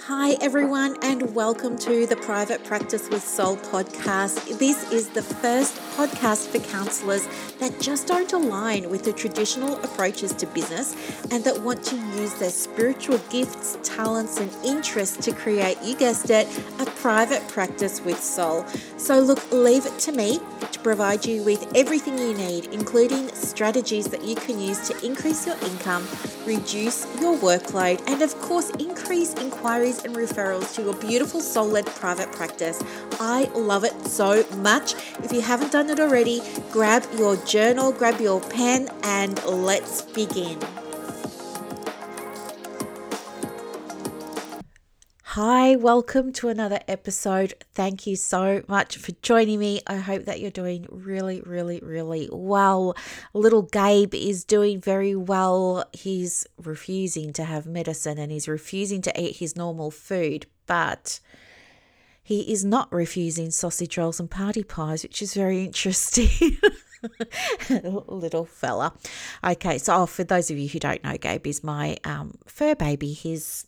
Hi, everyone, and welcome to the Private Practice with Soul podcast. This is the first podcast for counselors that just don't align with the traditional approaches to business and that want to use their spiritual gifts, talents, and interests to create, you guessed it, a private practice with soul. So, look, leave it to me to provide you with everything you need, including strategies that you can use to increase your income, reduce your workload, and of course, increase inquiries and referrals to your beautiful soul led private practice. I love it so much. If you haven't done it already, grab your journal, grab your pen, and let's begin. Hi, welcome to another episode. Thank you so much for joining me. I hope that you're doing really, really, really well. Little Gabe is doing very well. He's refusing to have medicine and he's refusing to eat his normal food, but he is not refusing sausage rolls and party pies, which is very interesting. little fella. Okay, so oh, for those of you who don't know, Gabe is my um, fur baby. He's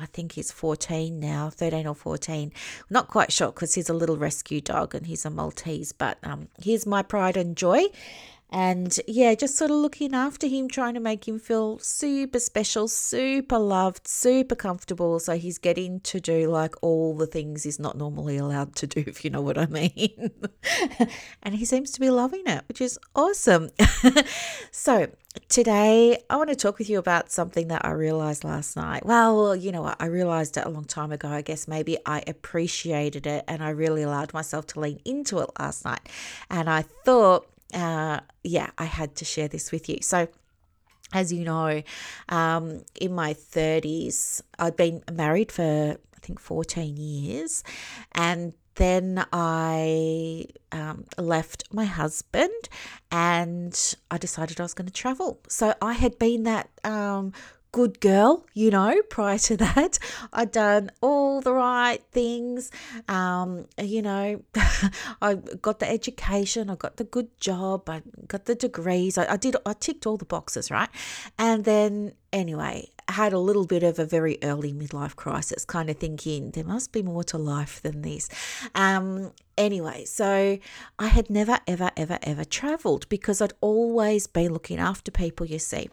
I think he's 14 now, 13 or 14. Not quite sure because he's a little rescue dog and he's a Maltese, but um, he's my pride and joy. And yeah, just sort of looking after him, trying to make him feel super special, super loved, super comfortable. So he's getting to do like all the things he's not normally allowed to do, if you know what I mean. and he seems to be loving it, which is awesome. so today I want to talk with you about something that I realized last night. Well, you know what? I realized it a long time ago. I guess maybe I appreciated it and I really allowed myself to lean into it last night. And I thought, uh, yeah, I had to share this with you. So, as you know, um, in my 30s, I'd been married for, I think, 14 years. And then I um, left my husband and I decided I was going to travel. So I had been that um, good girl, you know, prior to that. I'd done all the right things. Um, you know, I got the education, I got the good job, I got the degrees. I, I did, I ticked all the boxes, right? And then, anyway, had a little bit of a very early midlife crisis, kind of thinking there must be more to life than this. Um, anyway, so I had never, ever, ever, ever traveled because I'd always been looking after people, you see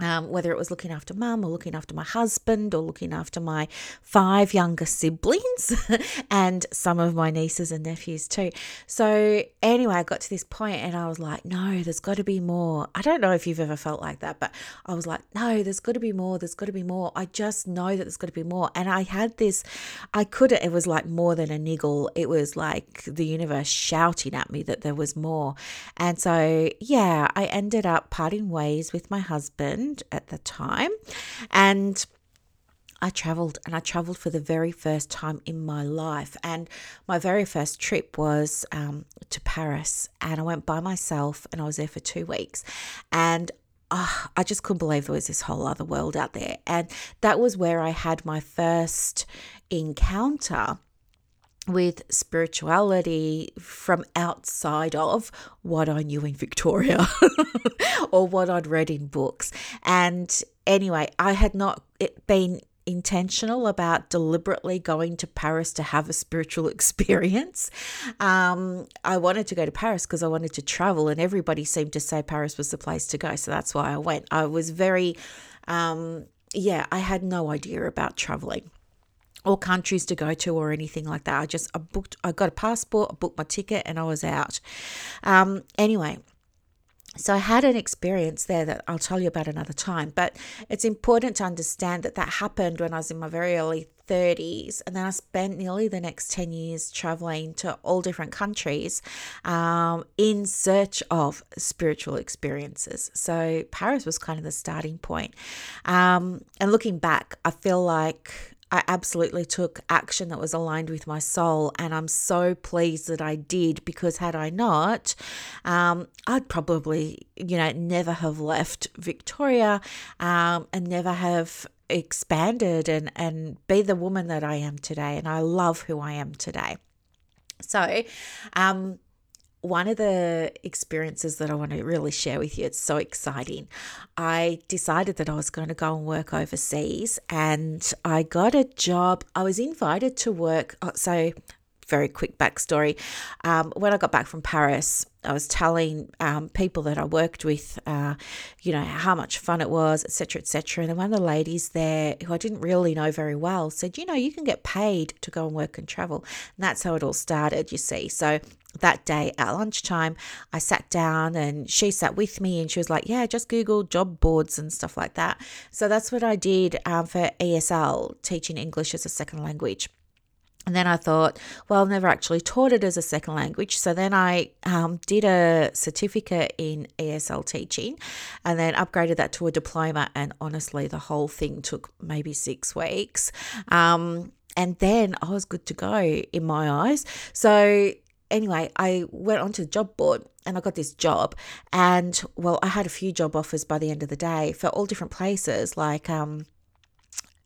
um, whether it was looking after mum or looking after my husband or looking after my five younger siblings and some of my nieces and nephews too. So, anyway, I got to this point and I was like, no, there's got to be more. I don't know if you've ever felt like that, but I was like, no, there's got to be more. There's got to be more. I just know that there's got to be more. And I had this, I couldn't, it was like more than a niggle. It was like the universe shouting at me that there was more. And so, yeah, I ended up parting ways with my husband at the time. And I traveled and I traveled for the very first time in my life. And my very first trip was um, to Paris. And I went by myself and I was there for two weeks. And oh, I just couldn't believe there was this whole other world out there. And that was where I had my first encounter with spirituality from outside of what I knew in Victoria or what I'd read in books. And anyway, I had not been intentional about deliberately going to Paris to have a spiritual experience. Um, I wanted to go to Paris because I wanted to travel, and everybody seemed to say Paris was the place to go. So that's why I went. I was very, um, yeah, I had no idea about traveling or countries to go to or anything like that. I just I booked, I got a passport, I booked my ticket, and I was out. Um, anyway, so I had an experience there that I'll tell you about another time. But it's important to understand that that happened when I was in my very early 30s, and then I spent nearly the next 10 years traveling to all different countries um, in search of spiritual experiences. So Paris was kind of the starting point. Um, and looking back, I feel like I absolutely took action that was aligned with my soul, and I'm so pleased that I did because had I not, um, I'd probably, you know, never have left Victoria um, and never have expanded and, and be the woman that I am today. And I love who I am today. So, um, one of the experiences that I want to really share with you, it's so exciting. I decided that I was going to go and work overseas and I got a job. I was invited to work. Oh, so, very quick backstory. Um, when I got back from Paris, I was telling um, people that I worked with, uh, you know, how much fun it was, etc., etc. And then one of the ladies there, who I didn't really know very well, said, you know, you can get paid to go and work and travel. And that's how it all started, you see. So that day at lunchtime, I sat down and she sat with me and she was like, Yeah, just Google job boards and stuff like that. So that's what I did um, for ESL, teaching English as a second language. And then I thought, well, I've never actually taught it as a second language. So then I um, did a certificate in ESL teaching and then upgraded that to a diploma. And honestly, the whole thing took maybe six weeks. Um, and then I was good to go in my eyes. So anyway, I went onto the job board and I got this job. And well, I had a few job offers by the end of the day for all different places, like um,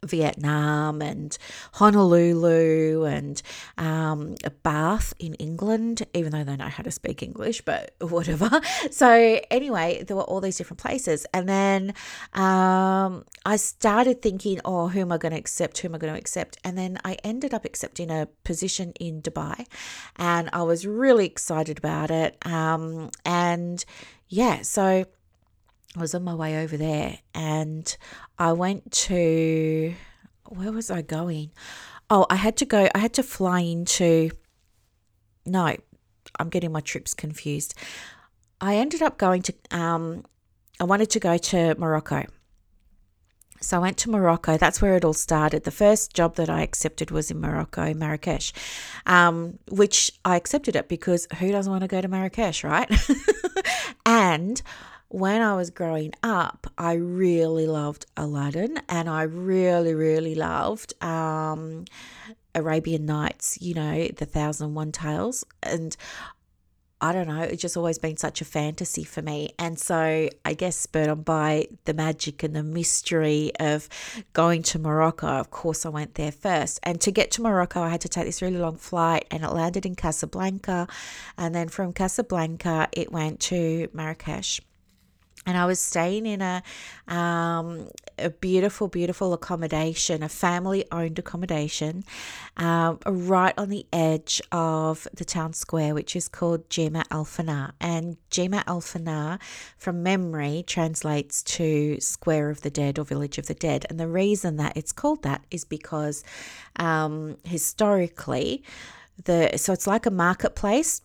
Vietnam and Honolulu and um, Bath in England, even though they know how to speak English, but whatever. So, anyway, there were all these different places. And then um, I started thinking, oh, who am I going to accept? Who am I going to accept? And then I ended up accepting a position in Dubai. And I was really excited about it. Um, and yeah, so I was on my way over there and I went to where was I going? Oh, I had to go I had to fly into No, I'm getting my trips confused. I ended up going to um I wanted to go to Morocco. So I went to Morocco. That's where it all started. The first job that I accepted was in Morocco, Marrakesh, um, which I accepted it because who doesn't want to go to Marrakesh, right? and when I was growing up, I really loved Aladdin and I really, really loved um, Arabian Nights, you know, the Thousand and One Tales. And I don't know, it's just always been such a fantasy for me. And so I guess spurred on by the magic and the mystery of going to Morocco, of course, I went there first. And to get to Morocco, I had to take this really long flight and it landed in Casablanca. And then from Casablanca, it went to Marrakesh and I was staying in a um, a beautiful, beautiful accommodation, a family owned accommodation, um, right on the edge of the town square, which is called Jema Al Fana. And Jema Al Fana, from memory, translates to Square of the Dead or Village of the Dead. And the reason that it's called that is because um, historically, the so it's like a marketplace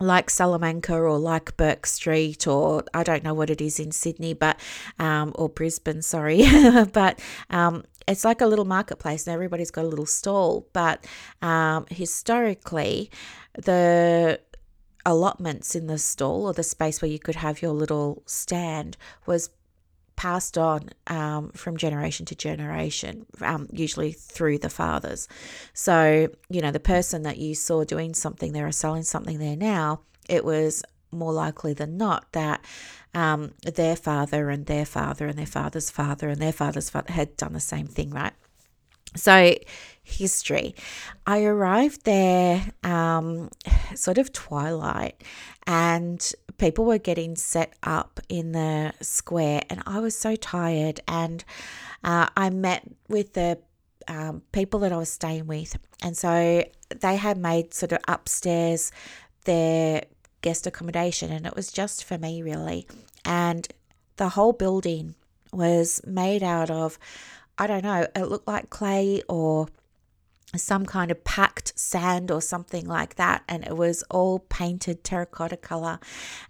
like Salamanca or like Bourke Street or I don't know what it is in Sydney, but um, or Brisbane, sorry, but um, it's like a little marketplace and everybody's got a little stall. But um, historically, the allotments in the stall or the space where you could have your little stand was passed on um, from generation to generation, um, usually through the fathers. So, you know, the person that you saw doing something there or selling something there now, it was more likely than not that um, their father and their father and their father's father and their father's father had done the same thing, right? So, history. I arrived there um, sort of twilight, and people were getting set up in the square, and I was so tired. And uh, I met with the um, people that I was staying with, and so they had made sort of upstairs their guest accommodation, and it was just for me, really. And the whole building was made out of I don't know, it looked like clay or some kind of packed sand or something like that. And it was all painted terracotta color.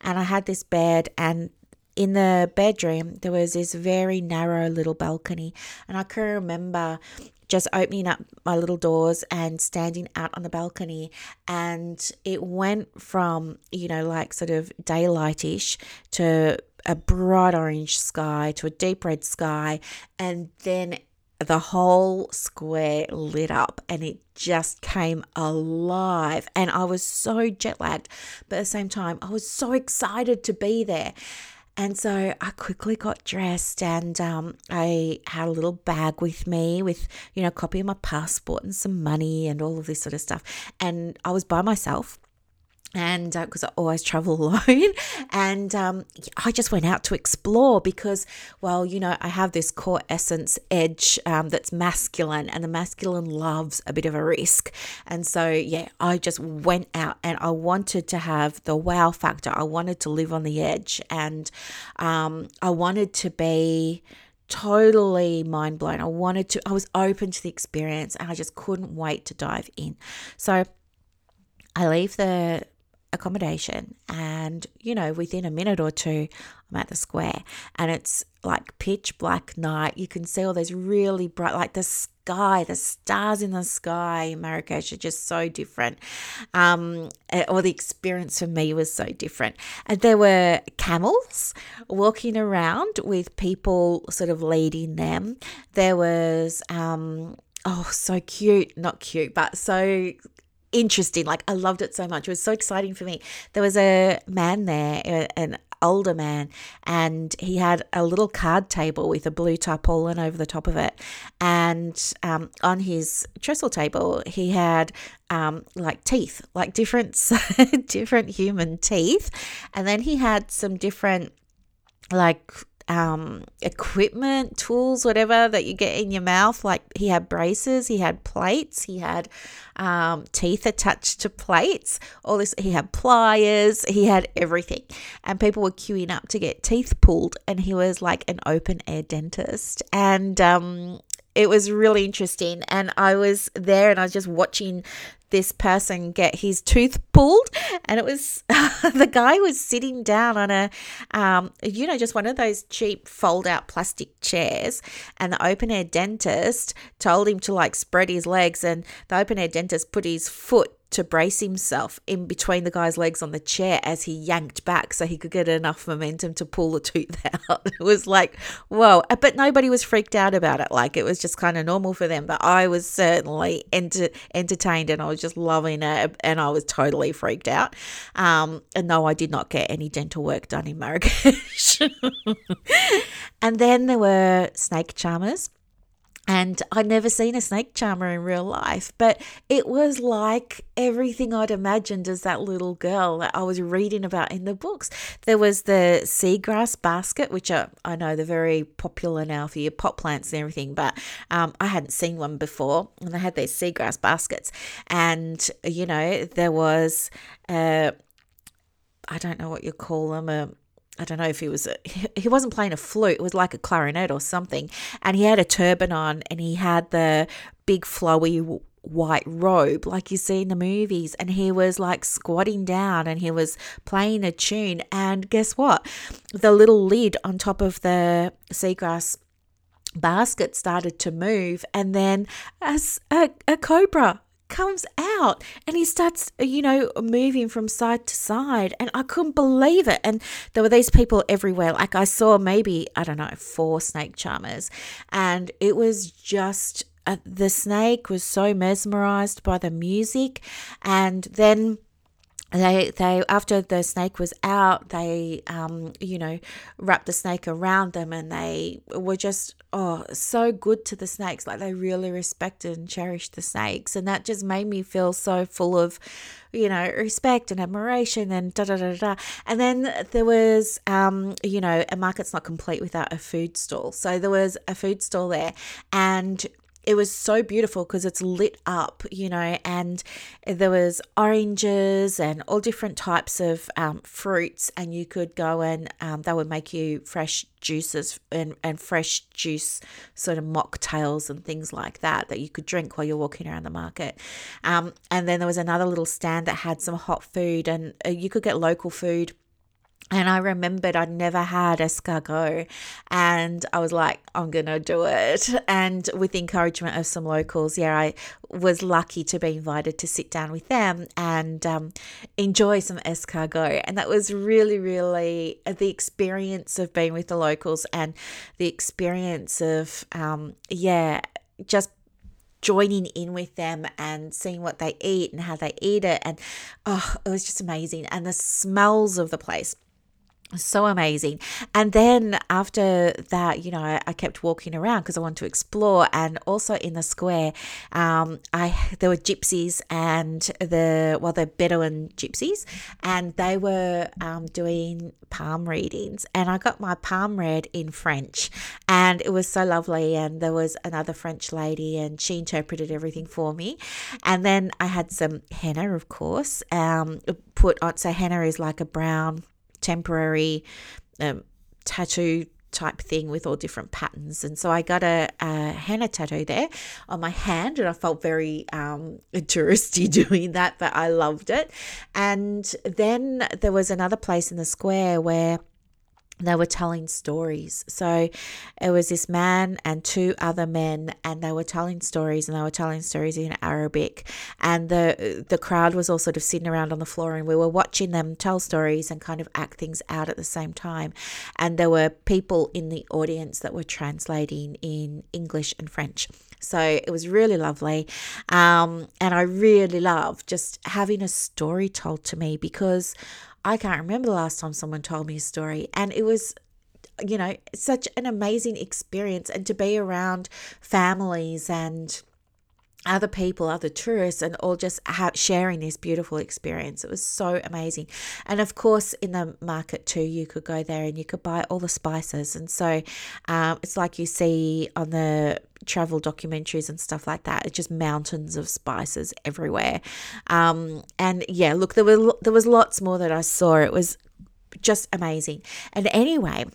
And I had this bed, and in the bedroom, there was this very narrow little balcony. And I can remember just opening up my little doors and standing out on the balcony and it went from you know like sort of daylightish to a bright orange sky to a deep red sky, and then the whole square lit up and it just came alive. And I was so jet lagged, but at the same time, I was so excited to be there. And so I quickly got dressed and um, I had a little bag with me with, you know, a copy of my passport and some money and all of this sort of stuff. And I was by myself and because uh, I always travel alone, and um, I just went out to explore because, well, you know, I have this core essence edge um, that's masculine, and the masculine loves a bit of a risk, and so yeah, I just went out and I wanted to have the wow factor. I wanted to live on the edge, and um, I wanted to be totally mind blown. I wanted to, I was open to the experience and I just couldn't wait to dive in. So I leave the accommodation and you know within a minute or two i'm at the square. And it's like pitch black night. You can see all those really bright like the sky the stars in the sky in marrakesh are just so different. Um eh, or the experience for me was so different. And there were camels walking around with people sort of leading them. There was um oh so cute. Not cute but so interesting. Like I loved it so much. It was so exciting for me. There was a man there, an older man, and he had a little card table with a blue tarpaulin over the top of it. And um, on his trestle table, he had um, like teeth, like different different human teeth, and then he had some different like um, equipment, tools, whatever that you get in your mouth. Like he had braces, he had plates, he had um, teeth attached to plates. All this, he had pliers, he had everything. And people were queuing up to get teeth pulled, and he was like an open air dentist. And um, it was really interesting. And I was there and I was just watching this person get his tooth pulled. And it was the guy was sitting down on a um, you know just one of those cheap fold out plastic chairs. And the open air dentist told him to like spread his legs. And the open air dentist put his foot to brace himself in between the guy's legs on the chair as he yanked back so he could get enough momentum to pull the tooth out. It was like, whoa. Uh, but nobody was freaked out about it. Like it was just kind of normal for them. But I was certainly enter- entertained and I was just loving it. And I was totally freaked out. Um, and no, I did not get any dental work done in Marrakesh. and then there were snake charmers and I'd never seen a snake charmer in real life, but it was like everything I'd imagined as that little girl that I was reading about in the books. There was the seagrass basket, which are, I know they're very popular now for your pot plants and everything, but um, I hadn't seen one before. And they had these seagrass baskets. And, you know, there was, uh, I don't know what you call them, a I don't know if he was a, he wasn't playing a flute it was like a clarinet or something and he had a turban on and he had the big flowy white robe like you see in the movies and he was like squatting down and he was playing a tune and guess what? The little lid on top of the seagrass basket started to move and then as a, a cobra comes out and he starts, you know, moving from side to side. And I couldn't believe it. And there were these people everywhere. Like I saw maybe, I don't know, four snake charmers. And it was just, uh, the snake was so mesmerized by the music. And then they they after the snake was out they um you know wrapped the snake around them and they were just oh so good to the snakes. Like they really respected and cherished the snakes. And that just made me feel so full of you know respect and admiration and da da da da. And then there was um you know a market's not complete without a food stall. So there was a food stall there and it was so beautiful because it's lit up, you know, and there was oranges and all different types of um, fruits, and you could go and um, they would make you fresh juices and, and fresh juice sort of mocktails and things like that that you could drink while you're walking around the market. Um, and then there was another little stand that had some hot food, and uh, you could get local food and I remembered I'd never had escargot, and I was like, I'm gonna do it. And with the encouragement of some locals, yeah, I was lucky to be invited to sit down with them and um, enjoy some escargot. And that was really, really the experience of being with the locals and the experience of, um, yeah, just joining in with them and seeing what they eat and how they eat it. And oh, it was just amazing. And the smells of the place so amazing. And then after that you know i, kept walking around because i wanted to explore. And also in the square um, i there were gypsies and the well the bedouin gypsies. And they were um, doing palm readings. And i got my palm read in french. And it was so lovely. And there was another french lady and she interpreted everything for me. And then i had some henna of course. Um, put on so henna is like a brown temporary um, tattoo type thing with all different patterns. And so I got a, a henna tattoo there on my hand, and I felt very um, touristy doing that, but I loved it. And then there was another place in the square where they were telling stories. So it was this man and two other men, and they were telling stories, and they were telling stories in Arabic. And the the crowd was all sort of sitting around on the floor, and we were watching them tell stories and kind of act things out at the same time. And there were people in the audience that were translating in English and French. So it was really lovely. Um, and I really love just having a story told to me because I can't remember the last time someone told me a story. And it was, you know, such an amazing experience. And to be around families and other people, other tourists, and all just sharing this beautiful experience. It was so amazing. And of course, in the market too, you could go there and you could buy all the spices. And so um, it's like you see on the travel documentaries and stuff like that. It's just mountains of spices everywhere. Um, and yeah, look, there were there was lots more that I saw. It was just amazing. And anyway,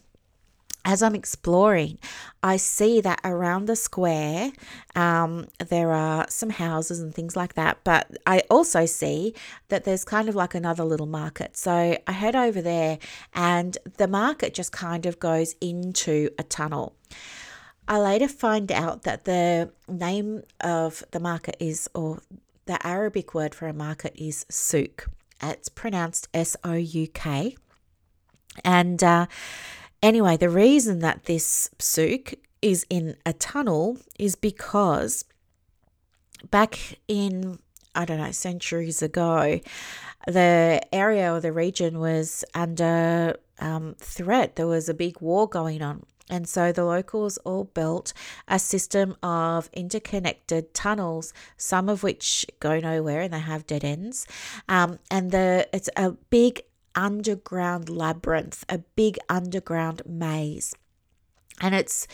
as I'm exploring, I see that around the square um, there are some houses and things like that. But I also see that there's kind of like another little market. So I head over there, and the market just kind of goes into a tunnel. I later find out that the name of the market is, or the Arabic word for a market is souk. It's pronounced S O U K. And uh, anyway, the reason that this souk is in a tunnel is because back in, I don't know, centuries ago, the area or the region was under um, threat. There was a big war going on. And so the locals all built a system of interconnected tunnels, some of which go nowhere and they have dead ends. Um, and the it's a big underground labyrinth, a big underground maze. And it's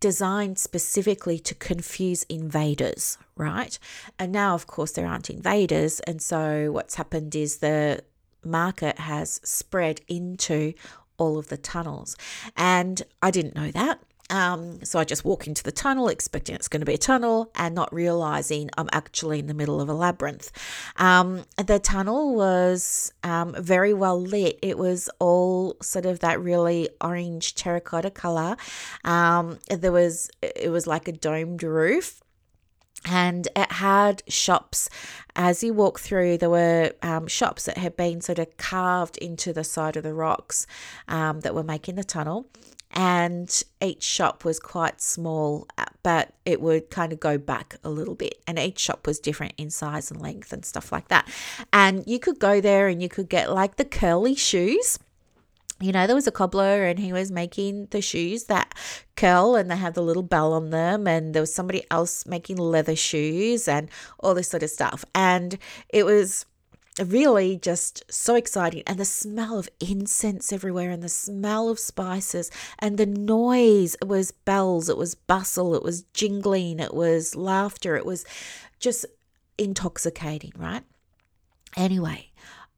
designed specifically to confuse invaders, right? And now, of course, there aren't invaders. And so what's happened is the market has spread into all of the tunnels. And I didn't know that. Um, so I just walk into the tunnel expecting it's going to be a tunnel and not realizing I'm actually in the middle of a labyrinth. Um, the tunnel was um, very well lit. It was all sort of that really orange terracotta color. Um, there was, it was like a domed roof and it had shops. As you walk through there were um, shops that had been sort of carved into the side of the rocks um, that were making the tunnel. And each shop was quite small uh, but it would kind of go back a little bit. And each shop was different in size and length and stuff like that. And you could go there and you could get like the curly shoes you know, there was a cobbler and he was making the shoes that curl and they had the little bell on them. And there was somebody else making leather shoes and all this sort of stuff. And it was really just so exciting. And the smell of incense everywhere and the smell of spices and the noise it was bells, it was bustle, it was jingling, it was laughter, it was just intoxicating, right? Anyway,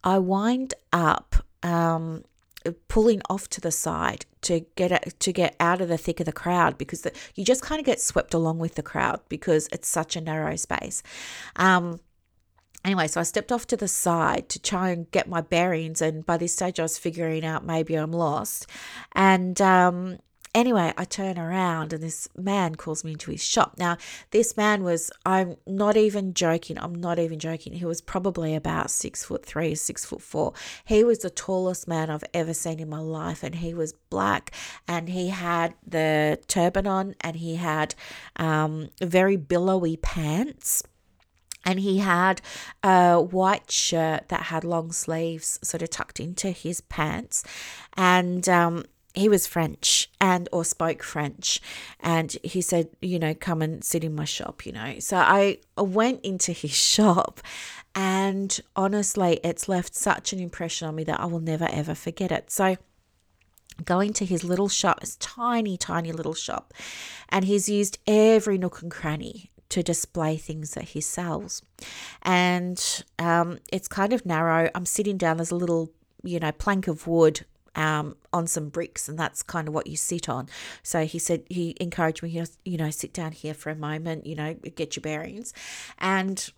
I wind up. Um, pulling off to the side to get to get out of the thick of the crowd because the, you just kind of get swept along with the crowd because it's such a narrow space. Um, anyway, so I stepped off to the side to try and get my bearings, and by this stage I was figuring out maybe I'm lost, and um, Anyway, I turn around and this man calls me into his shop. Now, this man was, I'm not even joking, I'm not even joking. He was probably about six foot three, six foot four. He was the tallest man I've ever seen in my life, and he was black and he had the turban on and he had um, very billowy pants and he had a white shirt that had long sleeves sort of tucked into his pants and um, he was french and or spoke french and he said you know come and sit in my shop you know so i went into his shop and honestly it's left such an impression on me that i will never ever forget it so going to his little shop, his tiny, tiny little shop, and he's used every nook and cranny to display things that he sells. And um, it's kind of narrow. I'm sitting down, there's a little, you know, plank of wood um, on some bricks, and that's kind of what you sit on. So he said, he encouraged me, you know, sit down here for a moment, you know, get your bearings. And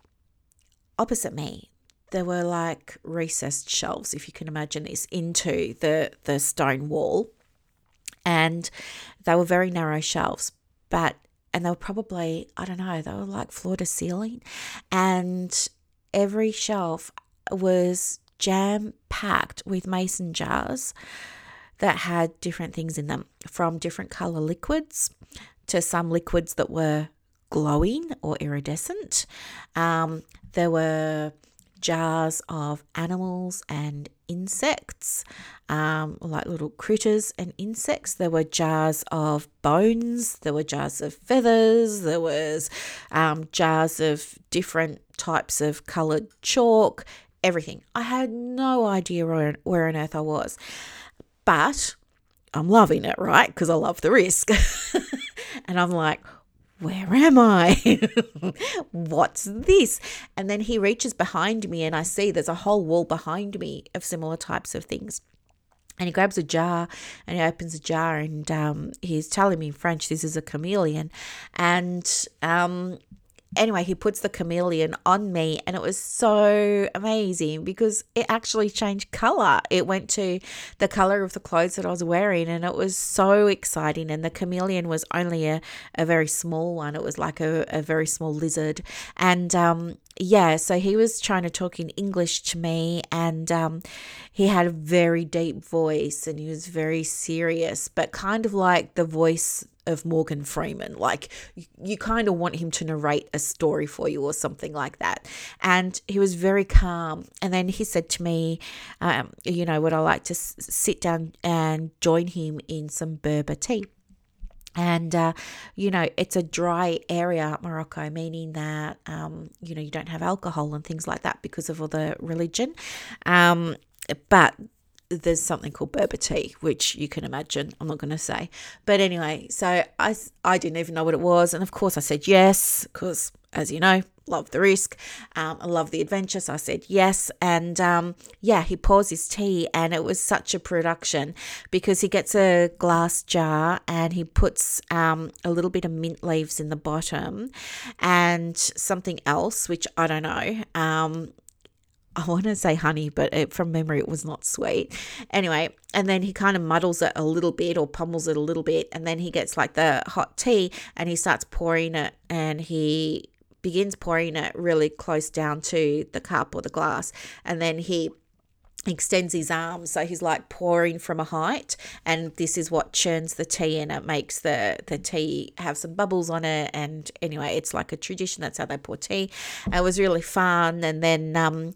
opposite me, there were like recessed shelves, if you can imagine this, into the, the stone wall. And they were very narrow shelves, but, and they were probably, I don't know, they were like floor to ceiling. And every shelf was jam packed with mason jars that had different things in them from different color liquids to some liquids that were glowing or iridescent. Um, there were jars of animals and insects, um, like little critters and insects. There were jars of bones. There were jars of feathers. There was um, jars of different types of coloured chalk. Everything. I had no idea where, on earth I was, but I'm loving it, right? Because I love the risk. and I'm like, where am I? What's this? And then he reaches behind me, and I see there's a whole wall behind me of similar types of things. And he grabs a jar and he opens a jar, and um, he's telling me in French, this is a chameleon. And um, anyway, he puts the chameleon on me, and it was so amazing because it actually changed color. It went to the color of the clothes that I was wearing, and it was so exciting. And the chameleon was only a, a very small one, it was like a, a very small lizard. And um, yeah, so he was trying to talk in English to me, and um, he had a very deep voice, and he was very serious, but kind of like the voice of Morgan Freeman. Like you, kind of want him to narrate a story for you or something like that. And he was very calm. And then he said to me, um, you know, would I like to s- sit down and join him in some Berber tea? And uh, you know it's a dry area morocco meaning that um, you know you don't have alcohol and things like that because of all the religion um, but there's something called Berber tea, which you can imagine. I'm not going to say. But anyway, so I, I didn't even know what it was. And of course, I said yes, because as you know, love the risk. Um, I love the adventure. So I said yes. And um, yeah, he pours his tea, and it was such a production because he gets a glass jar and he puts um, a little bit of mint leaves in the bottom and something else, which I don't know. Um, I want to say honey, but it, from memory, it was not sweet. Anyway, and then he kind of muddles it a little bit or pummels it a little bit. And then he gets like the hot tea and he starts pouring it and he begins pouring it really close down to the cup or the glass. And then he extends his arms. So he's like pouring from a height and this is what churns the tea and it makes the the tea have some bubbles on it and anyway it's like a tradition. That's how they pour tea. It was really fun and then um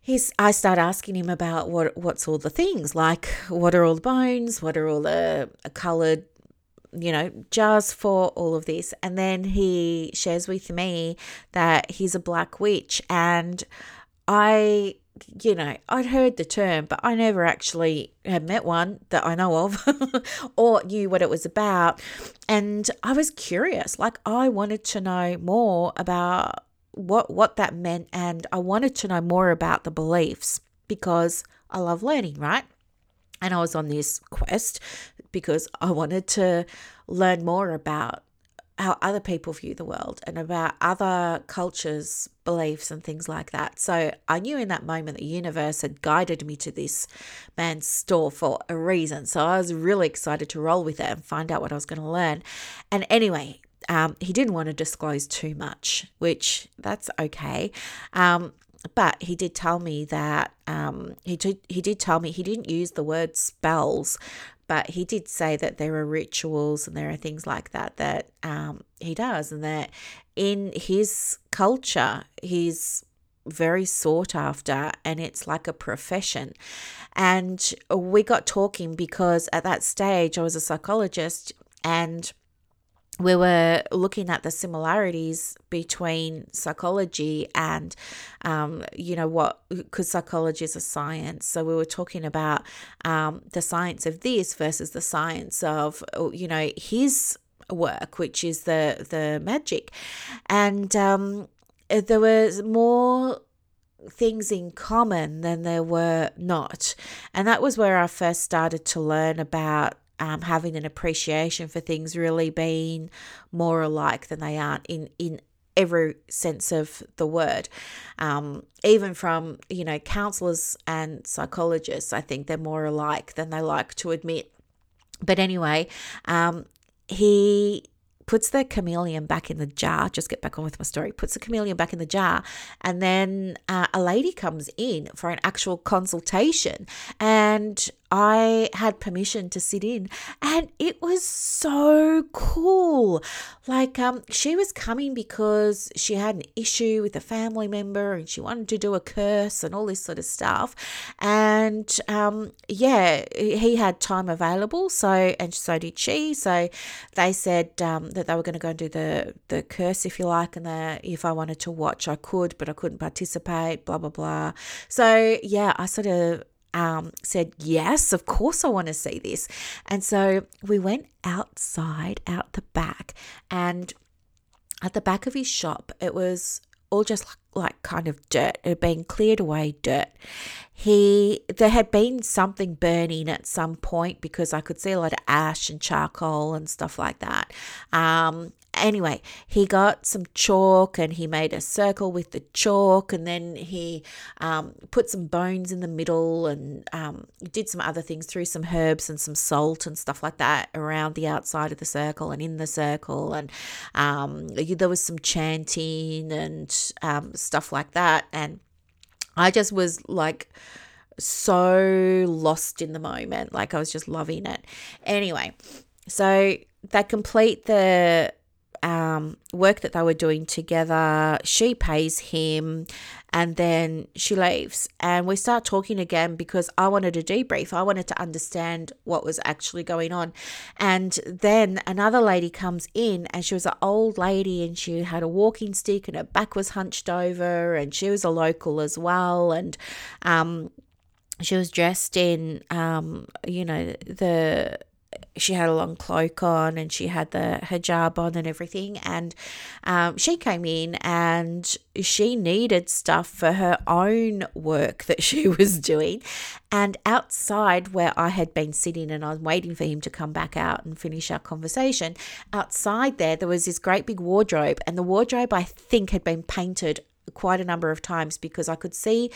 he's I start asking him about what what's all the things? Like what are all the bones? What are all the colored you know, jars for all of this. And then he shares with me that he's a black witch. And I you know, I'd heard the term, but I never actually had met one that I know of or knew what it was about. And I was curious, like I wanted to know more about what what that meant and I wanted to know more about the beliefs because I love learning, right? And I was on this quest because I wanted to learn more about how other people view the world and about other cultures, beliefs, and things like that. So I knew in that moment the universe had guided me to this man's store for a reason. So I was really excited to roll with it and find out what I was going to learn. And anyway, um, he didn't want to disclose too much, which that's okay. Um, but he did tell me that um, he did he did tell me he didn't use the word spells, but he did say that there are rituals and there are things like that that um, he does, and that in his culture, he's very sought after and it's like a profession. And we got talking because at that stage I was a psychologist and we were looking at the similarities between psychology and, um, you know, what, because psychology is a science. So we were talking about um, the science of this versus the science of, you know, his work, which is the the magic, and um, there was more things in common than there were not, and that was where I first started to learn about um, having an appreciation for things really being more alike than they aren't in in every sense of the word. Um, even from you know counselors and psychologists, I think they're more alike than they like to admit. But anyway, um, he puts the chameleon back in the jar. Just get back on with my story. Puts the chameleon back in the jar, and then uh, a lady comes in for an actual consultation, and I had permission to sit in and it was so cool. Like um she was coming because she had an issue with a family member and she wanted to do a curse and all this sort of stuff. And um yeah, he had time available so and so did she. So they said um, that they were going to go and do the the curse if you like and that if I wanted to watch I could but I couldn't participate blah blah blah. So yeah, I sort of um, said, Yes, of course I want to see this. And so we went outside, out the back, and at the back of his shop, it was all just like, kind of dirt. It had been cleared away dirt. He there had been something burning at some point because I could see a lot of ash and charcoal and stuff like that. Um, Anyway, he got some chalk and he made a circle with the chalk, and then he um, put some bones in the middle and um, did some other things, threw some herbs and some salt and stuff like that around the outside of the circle and in the circle. And um, there was some chanting and um, stuff like that. And I just was like, so lost in the moment. Like I was just loving it. Anyway, so they complete the um, work that they were doing together. She pays him and then she leaves. And we start talking again because I wanted a debrief. I wanted to understand what was actually going on. And then another lady comes in and she was an old lady and she had a walking stick and her back was hunched over and she was a local as well. And, um, she was dressed in um, you know the she had a long cloak on and she had the hijab on and everything. And um, she came in and she needed stuff for her own work that she was doing. And outside where I had been sitting and I was waiting for him to come back out and finish our conversation, outside there, there was this great big wardrobe. And the wardrobe, I think, had been painted quite a number of times because I could see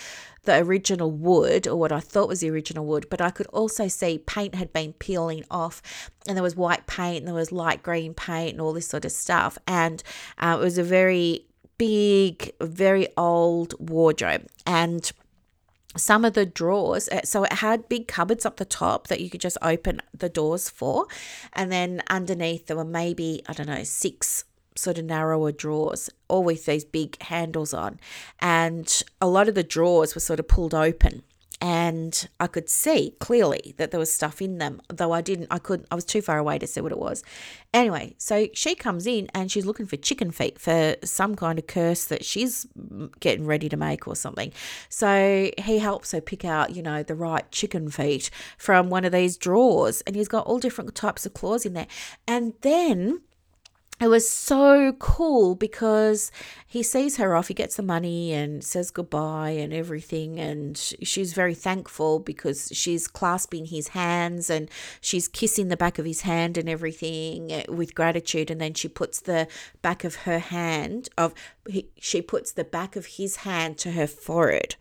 the original wood or what I thought was the original wood, but I could also see paint had been peeling off and there was white paint and there was light green paint and all this sort of stuff. And uh, it was a very big, very old wardrobe. And some of the drawers uh, so it had big cupboards up the top that you could just open the doors for and then underneath there were maybe i don't know six sort of narrower drawers, all with these big handles on. And a lot of the drawers were sort of pulled open. And I could see clearly that there was stuff in them, though I didn't, I couldn't, I was too far away to see what it was. Anyway, so she comes in and she's looking for chicken feet for some kind of curse that she's getting ready to make or something. So he helps her pick out, you know, the right chicken feet from one of these drawers. And he's got all different types of claws in there. And then it was so cool because he sees her off, he gets the money and says goodbye and everything. And she's very thankful because she's clasping his hands and she's kissing the back of his hand and everything eh, with gratitude. And then she puts the back of her hand of she puts the back of his hand to her forehead.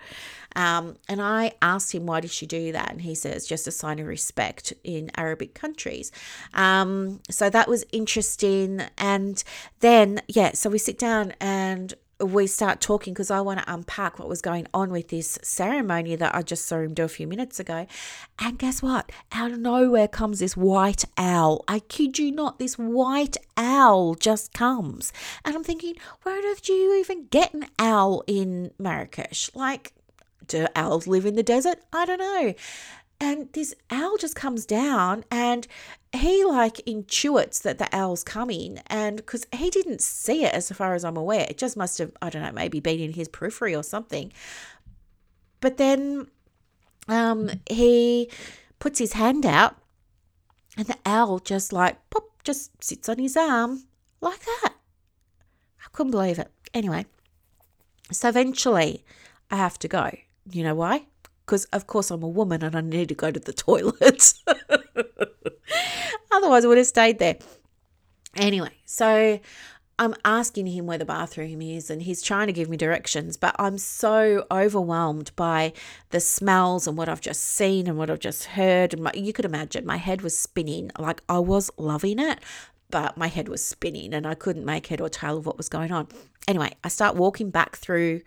Um, and I asked him, why did she do that? And he says, just a sign of respect in Arabic countries. Um, so that was interesting. And then, yeah, so we sit down and we start talking because I want to unpack what was going on with this ceremony that I just saw him do a few minutes ago. And guess what? Out of nowhere comes this white owl. I kid you not, this white owl just comes. And I'm thinking, where on earth do you even get an owl in Marrakesh? Like, do owls live in the desert? I don't know. And this owl just comes down and he like intuits that the owl's coming and because he didn't see it as far as i'm aware. It just must have i don't know maybe been in his periphery or something. But then um he puts his hand out and the owl just like pop just sits on his arm like that. I couldn't believe it. Anyway so eventually i have to go you know why because of course I'm a woman and I need to go to the toilet. Otherwise, I would have stayed there. Anyway, so I'm asking him where the bathroom is and he's trying to give me directions, but I'm so overwhelmed by the smells and what I've just seen and what I've just heard. And my, you could imagine my head was spinning. Like I was loving it, but my head was spinning and I couldn't make head or tail of what was going on. Anyway, I start walking back through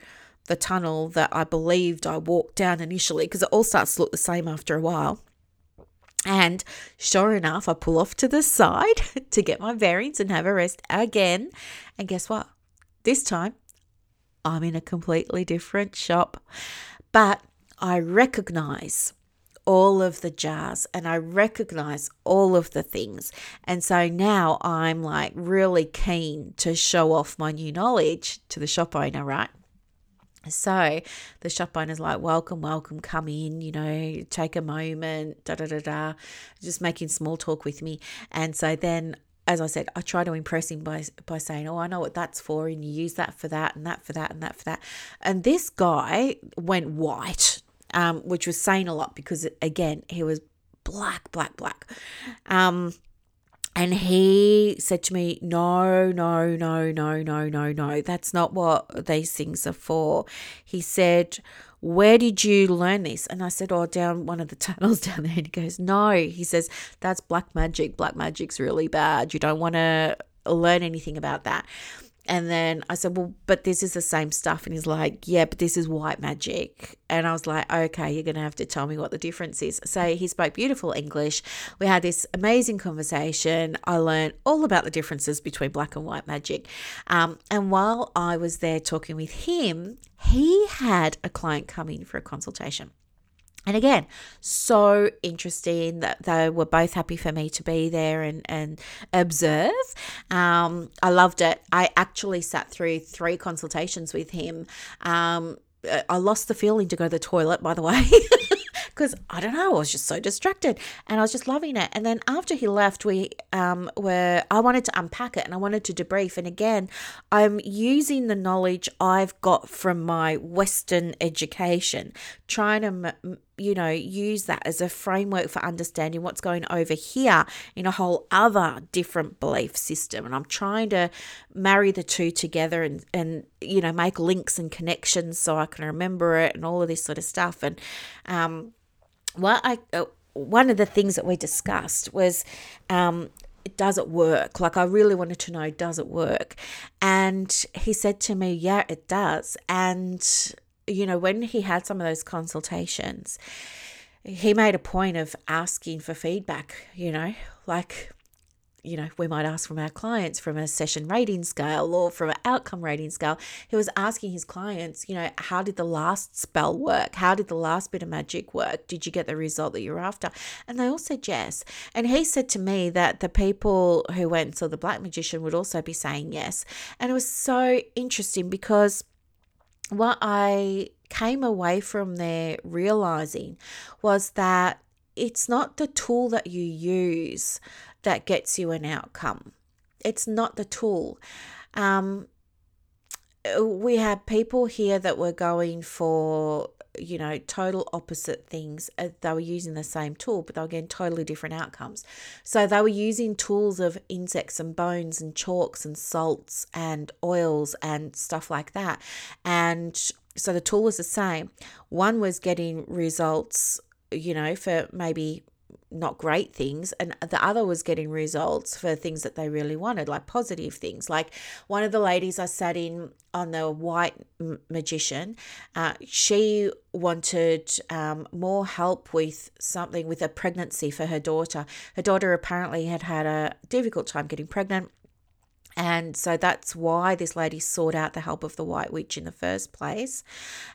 the tunnel that I believed I walked down initially because it all starts to look the same after a while. And sure enough, I pull off to the side to get my bearings and have a rest again. And guess what? This time, I'm in a completely different shop. But I recognize all of the jars and I recognize all of the things. And so now I'm like really keen to show off my new knowledge to the shop owner, right? So the shop owner's like, welcome, welcome, come in, you know, take a moment, da da da da, just making small talk with me. And so then as I said, I try to impress him by by saying, "Oh, I know what that's for, and you use that for that, and that for that, and that for that." And this guy went white, um, which was saying a lot because again, he was black, black, black. Um, and he said to me, No, no, no, no, no, no, no. That's not what these things are for. He said, Where did you learn this? And I said, Oh, down one of the tunnels down there. And he goes, No. He says, That's black magic. Black magic's really bad. You don't want to learn anything about that. And then I said, Well, but this is the same stuff. And he's like, Yeah, but this is white magic. And I was like, Okay, you're going to have to tell me what the difference is. So he spoke beautiful English. We had this amazing conversation. I learned all about the differences between black and white magic. Um, and while I was there talking with him, he had a client come in for a consultation. And again, so interesting that they were both happy for me to be there and, and observe. Um, I loved it. I actually sat through three consultations with him. Um, I lost the feeling to go to the toilet, by the way. because I don't know, I was just so distracted and I was just loving it. And then after he left, we um, were, I wanted to unpack it and I wanted to debrief. And again, I'm using the knowledge I've got from my Western education, trying to, you know, use that as a framework for understanding what's going over here in a whole other different belief system. And I'm trying to marry the two together and, and you know, make links and connections so I can remember it and all of this sort of stuff. And, um, what I uh, one of the things that we discussed was um, does it work? Like, I really wanted to know, does it work? And he said to me, yeah, it does. And, you know, when he had some of those consultations, he made a point of asking for feedback, you know, like, you know, we might ask from our clients from a session rating scale or from an outcome rating scale. He was asking his clients, you know, how did the last spell work? How did the last bit of magic work? Did you get the result that you're after? And they all said yes. And he said to me that the people who went and saw the black magician would also be saying yes. And it was so interesting because what I came away from there realizing was that it's not the tool that you use that gets you an outcome. It's not the tool. Um, we had people here that were going for you know total opposite things uh, they were using the same tool but they were getting totally different outcomes. So they were using tools of insects and bones and chalks and salts and oils and stuff like that. And so the tool was the same. One was getting results you know for maybe not great things and the other was getting results for things that they really wanted like positive things. Like one of the ladies i sat in on the white magician uh, she wanted um, more help with something with a pregnancy for her daughter. Her daughter apparently had had a difficult time getting pregnant and so that's why this lady sought out the help of the White Witch in the first place.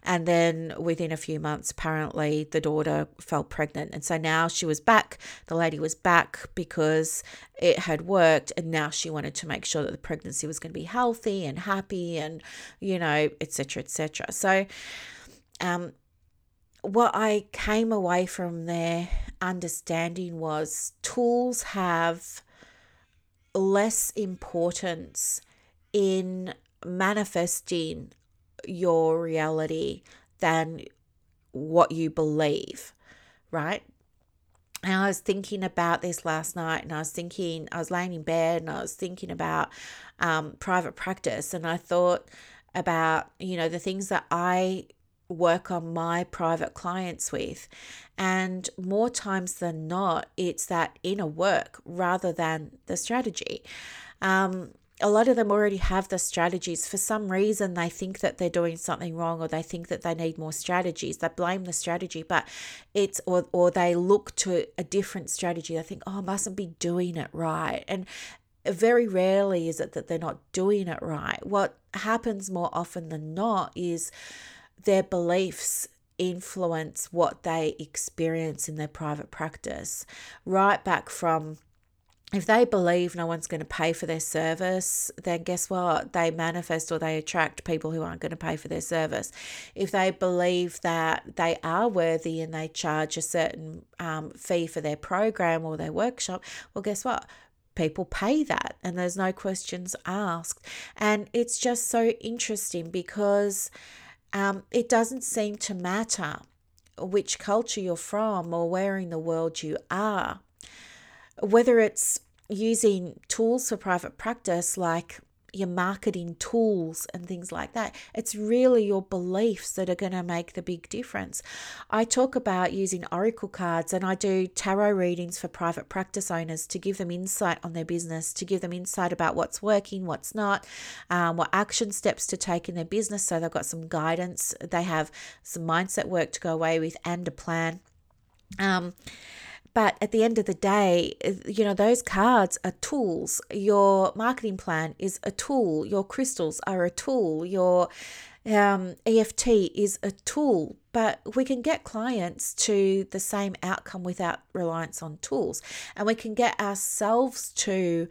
And then within a few months, apparently, the daughter fell pregnant. And so now she was back. The lady was back because it had worked. And now she wanted to make sure that the pregnancy was going to be healthy and happy and, you know, etc. etc. So, um, what I came away from there understanding was tools have less importance in manifesting your reality than what you believe, right? And I was thinking about this last night, and I was thinking, I was laying in bed and I was thinking about um, private practice, and I thought about, you know, the things that I work on my private clients with. And more times than not, it's that inner work rather than the strategy. Um, a lot of them already have the strategies. For some reason, they think that they're doing something wrong or they think that they need more strategies. They blame the strategy, but it's, or, or they look to a different strategy. They think, oh, I mustn't be doing it right. And very rarely is it that they're not doing it right. What happens more often than not is their beliefs influence what they experience in their private practice, right back from if they believe no one's going to pay for their service, then guess what? They manifest or they attract people who aren't going to pay for their service. If they believe that they are worthy and they charge a certain um, fee for their program or their workshop, well, guess what? People pay that and there's no questions asked. And it's just so interesting because um, it doesn't seem to matter which culture you're from or where in the world you are. Whether it's using tools for private practice like your marketing tools and things like that. It's really your beliefs that are going to make the big difference. I talk about using oracle cards and I do tarot readings for private practice owners to give them insight on their business, to give them insight about what's working, what's not, um, what action steps to take in their business. So they've got some guidance, they have some mindset work to go away with, and a plan. Um, but at the end of the day, you know, those cards are tools. Your marketing plan is a tool. Your crystals are a tool. Your um, EFT is a tool. But we can get clients to the same outcome without reliance on tools. And we can get ourselves to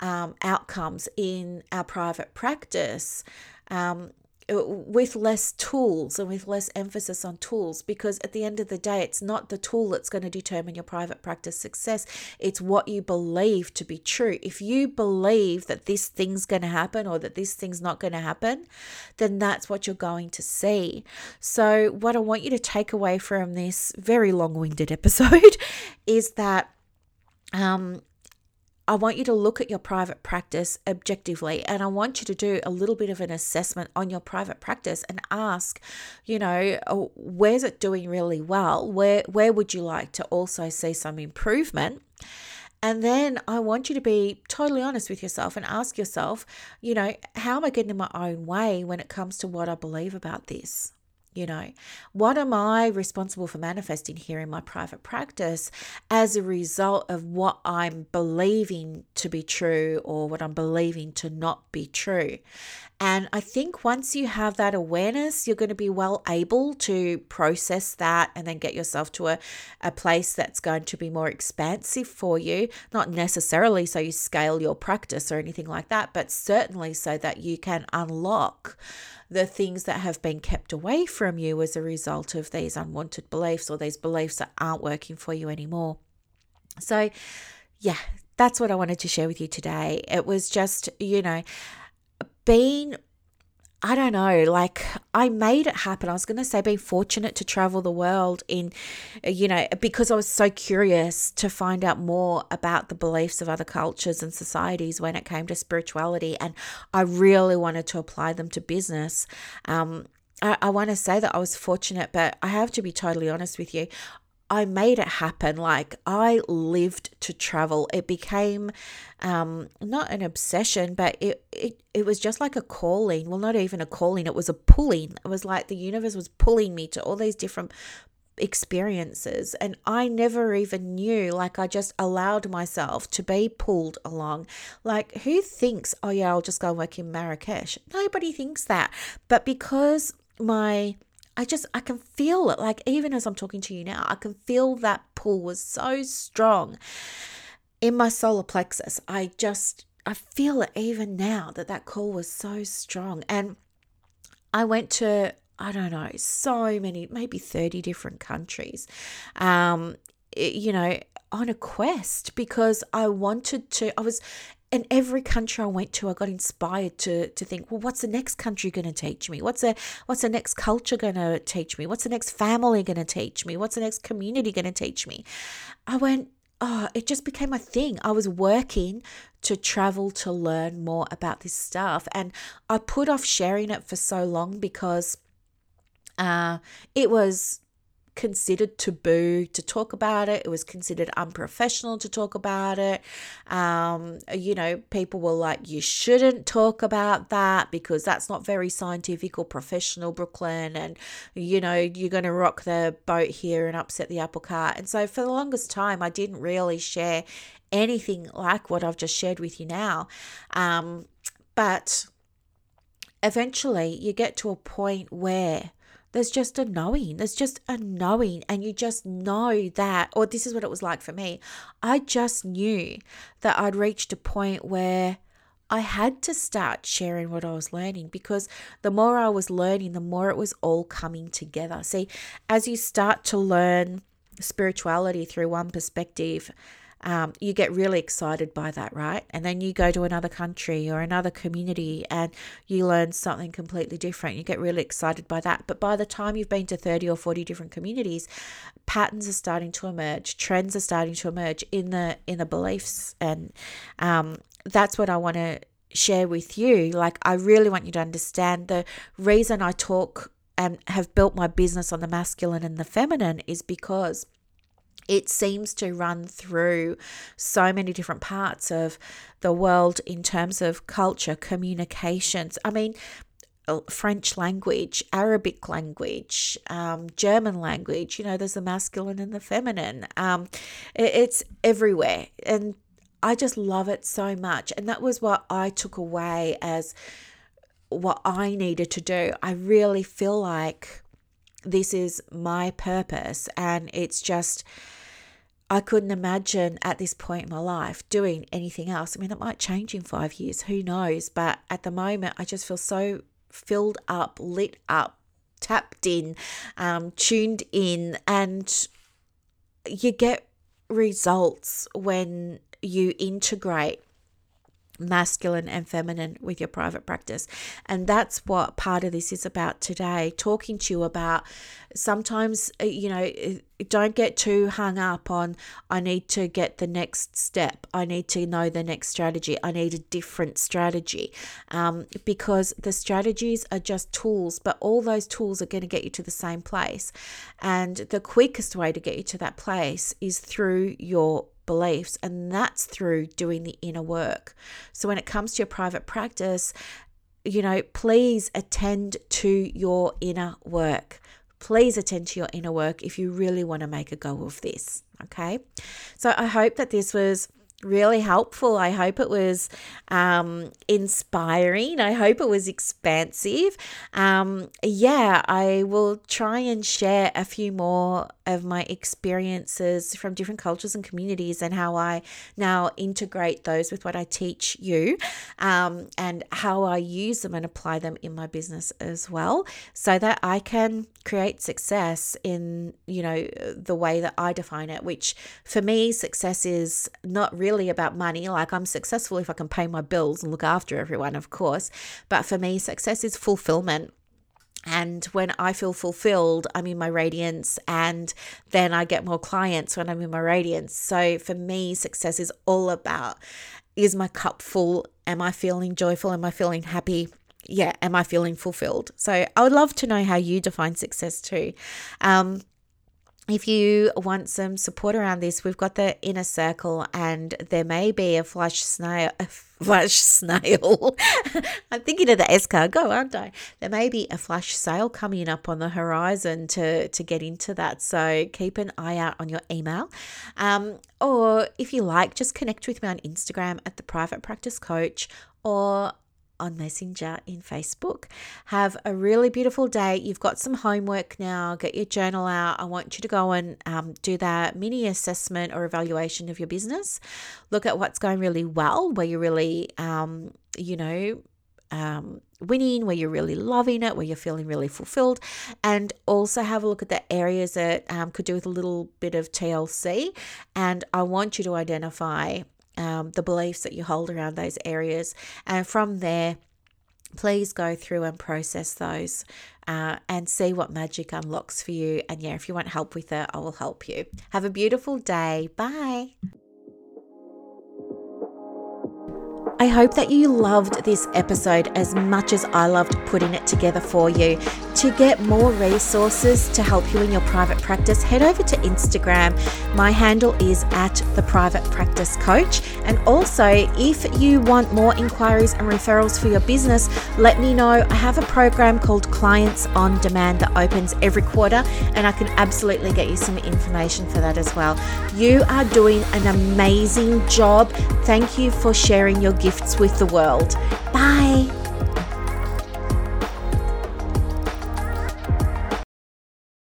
um, outcomes in our private practice um, with less tools and with less emphasis on tools because at the end of the day it's not the tool that's going to determine your private practice success. It's what you believe to be true. If you believe that this thing's going to happen or that this thing's not going to happen then that's what you're going to see. So what i want you to take away from this very long-winded episode is that um I want you to look at your private practice objectively and I want you to do a little bit of an assessment on your private practice and ask, you know, oh, where's it doing really well? Where where would you like to also see some improvement? And then I want you to be totally honest with yourself and ask yourself, you know, how am I getting in my own way when it comes to what I believe about this? You know, what am I responsible for manifesting here in my private practice as a result of what I'm believing to be true or what I'm believing to not be true? And I think once you have that awareness, you're going to be well able to process that and then get yourself to a, a place that's going to be more expansive for you. Not necessarily so you scale your practice or anything like that, but certainly so that you can unlock the things that have been kept away from you as a result of these unwanted beliefs or these beliefs that aren't working for you anymore. So, yeah, that's what I wanted to share with you today. It was just, you know, being I don't know, like I made it happen. I was going to say being fortunate to travel the world in, you know, because I was so curious to find out more about the beliefs of other cultures and societies when it came to spirituality. And I really wanted to apply them to business. Um, I, I want to say that I was fortunate, but I have to be totally honest with you. I made it happen. Like I lived to travel. It became um, not an obsession, but it, it it was just like a calling. Well, not even a calling. It was a pulling. It was like the universe was pulling me to all these different experiences and I never even knew like I just allowed myself to be pulled along like who thinks oh yeah I'll just go work in Marrakesh nobody thinks that but because my I just I can feel it like even as I'm talking to you now I can feel that pull was so strong in my solar plexus. I just I feel it even now that that call was so strong. And I went to I don't know so many maybe 30 different countries um you know on a quest because I wanted to I was in every country I went to, I got inspired to to think, well, what's the next country going to teach me? What's the what's the next culture going to teach me? What's the next family going to teach me? What's the next community going to teach me? I went, oh, it just became a thing. I was working to travel to learn more about this stuff, and I put off sharing it for so long because uh, it was considered taboo to talk about it. It was considered unprofessional to talk about it. Um, you know, people were like, you shouldn't talk about that because that's not very scientific or professional, Brooklyn. And, you know, you're going to rock the boat here and upset the apple cart. And so for the longest time, I didn't really share anything like what I've just shared with you now. Um, but eventually, you get to a point where there's just a knowing. There's just a knowing. And you just know that, or this is what it was like for me. I just knew that I'd reached a point where I had to start sharing what I was learning because the more I was learning, the more it was all coming together. See, as you start to learn spirituality through one perspective, um, you get really excited by that, right? And then you go to another country or another community and you learn something completely different. You get really excited by that. But by the time you've been to 30 or 40 different communities, patterns are starting to emerge, trends are starting to emerge in the in the beliefs. And um, that's what I want to share with you. Like, I really want you to understand the reason I talk and have built my business on the masculine and the feminine is because it seems to run through so many different parts of the world in terms of culture, communications. I mean, uh, French language, Arabic language, um, German language, you know, there's the masculine and the feminine. Um, it, it's everywhere. And I just love it so much. And that was what I took away as what I needed to do. I really feel like this is my purpose and it's just I couldn't imagine at this point in my life doing anything else. I mean, it might change in five years, who knows? But at the moment, I just feel so filled up, lit up, tapped in, um, tuned in, and you get results when you integrate masculine and feminine with your private practice. And that's what part of this is about today, talking to you about sometimes, uh, you know, uh, don't get too hung up on, I need to get the next step. I need to know the next strategy. I need a different strategy um, because the strategies are just tools, but all those tools are going to get you to the same place. And the quickest way to get you to that place is through your beliefs, and that's through doing the inner work. So, when it comes to your private practice, you know, please attend to your inner work. Please attend to your inner work if you really want to make a go of this. Okay. So, I hope that this was really helpful. I hope it was um, inspiring. I hope it was expansive. Um, yeah, I will try and share a few more of my experiences from different cultures and communities and how I now integrate those with what I teach you um, and how I use them and apply them in my business as well so that I can create success in, you know, the way that I define it, which for me, success is not really about money. Like I'm successful if I can pay my bills and look after everyone, of course. But for me, success is fulfillment and when I feel fulfilled, I'm in my radiance, and then I get more clients when I'm in my radiance. So for me, success is all about is my cup full? Am I feeling joyful? Am I feeling happy? Yeah, am I feeling fulfilled? So I would love to know how you define success too. Um, if you want some support around this, we've got the inner circle, and there may be a flash snail. A flash snail. I'm thinking of the escargot, aren't I? There may be a flash sale coming up on the horizon to to get into that. So keep an eye out on your email, um, or if you like, just connect with me on Instagram at the Private Practice Coach or on Messenger in Facebook. Have a really beautiful day. You've got some homework now. Get your journal out. I want you to go and um, do that mini assessment or evaluation of your business. Look at what's going really well, where you're really, um, you know, um, winning, where you're really loving it, where you're feeling really fulfilled, and also have a look at the areas that um, could do with a little bit of TLC. And I want you to identify um, the beliefs that you hold around those areas. And from there, please go through and process those uh, and see what magic unlocks for you. And yeah, if you want help with it, I will help you. Have a beautiful day. Bye. I hope that you loved this episode as much as I loved putting it together for you. To get more resources to help you in your private practice, head over to Instagram. My handle is at the private practice coach. And also, if you want more inquiries and referrals for your business, let me know. I have a program called Clients on Demand that opens every quarter, and I can absolutely get you some information for that as well. You are doing an amazing job. Thank you for sharing your gifts with the world. Bye.